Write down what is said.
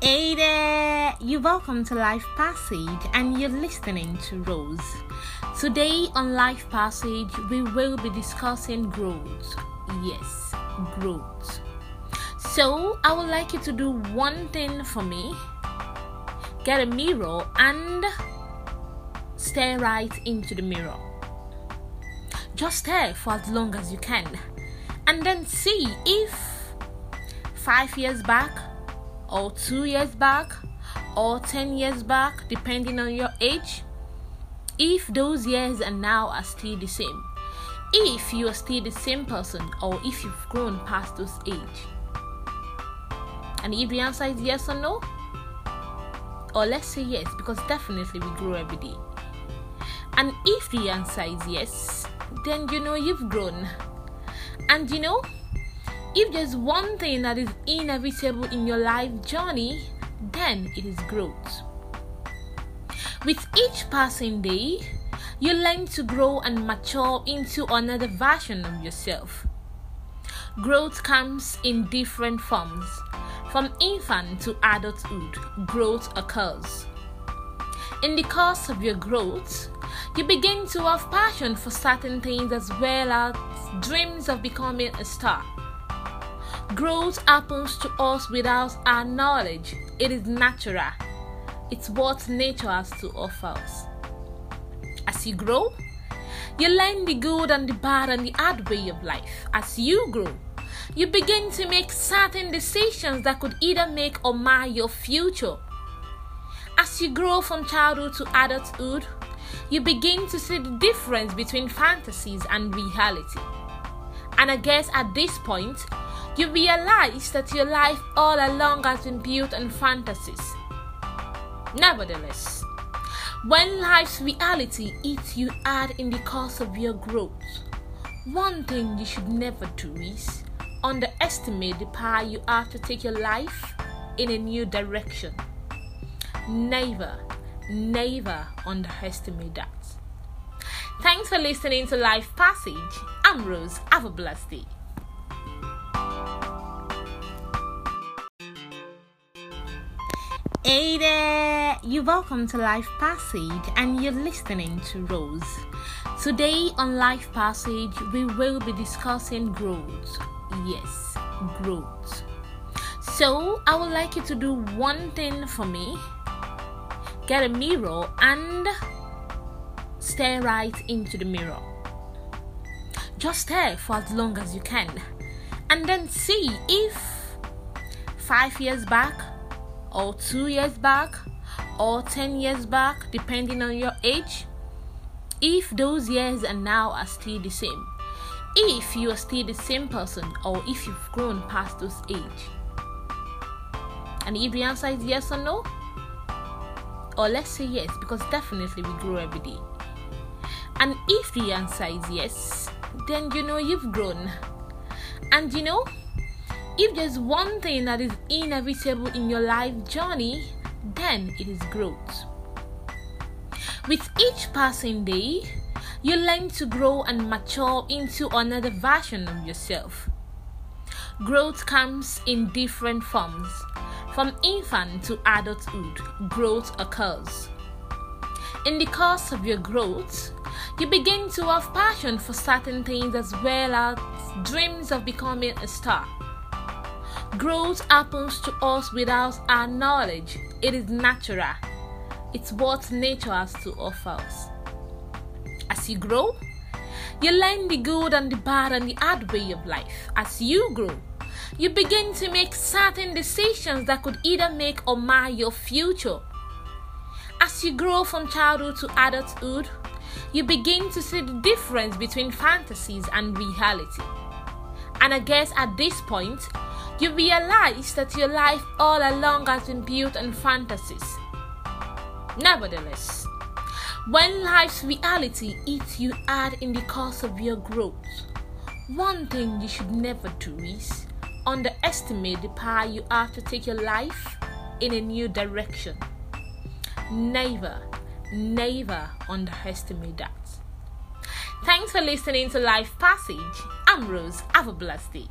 Hey there, you're welcome to Life Passage and you're listening to Rose. Today on Life Passage, we will be discussing growth. Yes, growth. So, I would like you to do one thing for me get a mirror and stare right into the mirror. Just stare for as long as you can and then see if five years back or two years back or 10 years back, depending on your age, if those years and now are still the same, if you are still the same person or if you've grown past those age. And if the answer is yes or no, or let's say yes, because definitely we grow every day. And if the answer is yes, then you know you've grown. And you know, if there's one thing that is inevitable in your life journey, then it is growth. With each passing day, you learn to grow and mature into another version of yourself. Growth comes in different forms. From infant to adulthood, growth occurs. In the course of your growth, you begin to have passion for certain things as well as dreams of becoming a star. Growth happens to us without our knowledge. It is natural. It's what nature has to offer us. As you grow, you learn the good and the bad and the hard way of life. As you grow, you begin to make certain decisions that could either make or mar your future. As you grow from childhood to adulthood, you begin to see the difference between fantasies and reality. And I guess at this point, you realize that your life all along has been built on fantasies. Nevertheless, when life's reality eats you hard in the course of your growth, one thing you should never do is underestimate the power you have to take your life in a new direction. Never, never underestimate that. Thanks for listening to Life Passage. I'm Rose. Have a blessed day. Hey there, you're welcome to Life Passage and you're listening to Rose. Today on Life Passage, we will be discussing growth. Yes, growth. So, I would like you to do one thing for me get a mirror and stare right into the mirror. Just stare for as long as you can and then see if five years back or two years back or 10 years back, depending on your age, if those years and now are still the same, if you are still the same person or if you've grown past those age. And if the answer is yes or no, or let's say yes, because definitely we grow every day. And if the answer is yes, then you know you've grown. And you know, if there's one thing that is inevitable in your life journey, then it is growth. With each passing day, you learn to grow and mature into another version of yourself. Growth comes in different forms. From infant to adulthood, growth occurs. In the course of your growth, you begin to have passion for certain things as well as dreams of becoming a star. Growth happens to us without our knowledge. It is natural. It's what nature has to offer us. As you grow, you learn the good and the bad and the hard way of life. As you grow, you begin to make certain decisions that could either make or mar your future. As you grow from childhood to adulthood, you begin to see the difference between fantasies and reality. And I guess at this point, you realize that your life all along has been built on fantasies. Nevertheless, when life's reality eats you hard in the course of your growth, one thing you should never do is underestimate the power you have to take your life in a new direction. Never, never underestimate that. Thanks for listening to Life Passage. I'm Rose. Have a blessed day.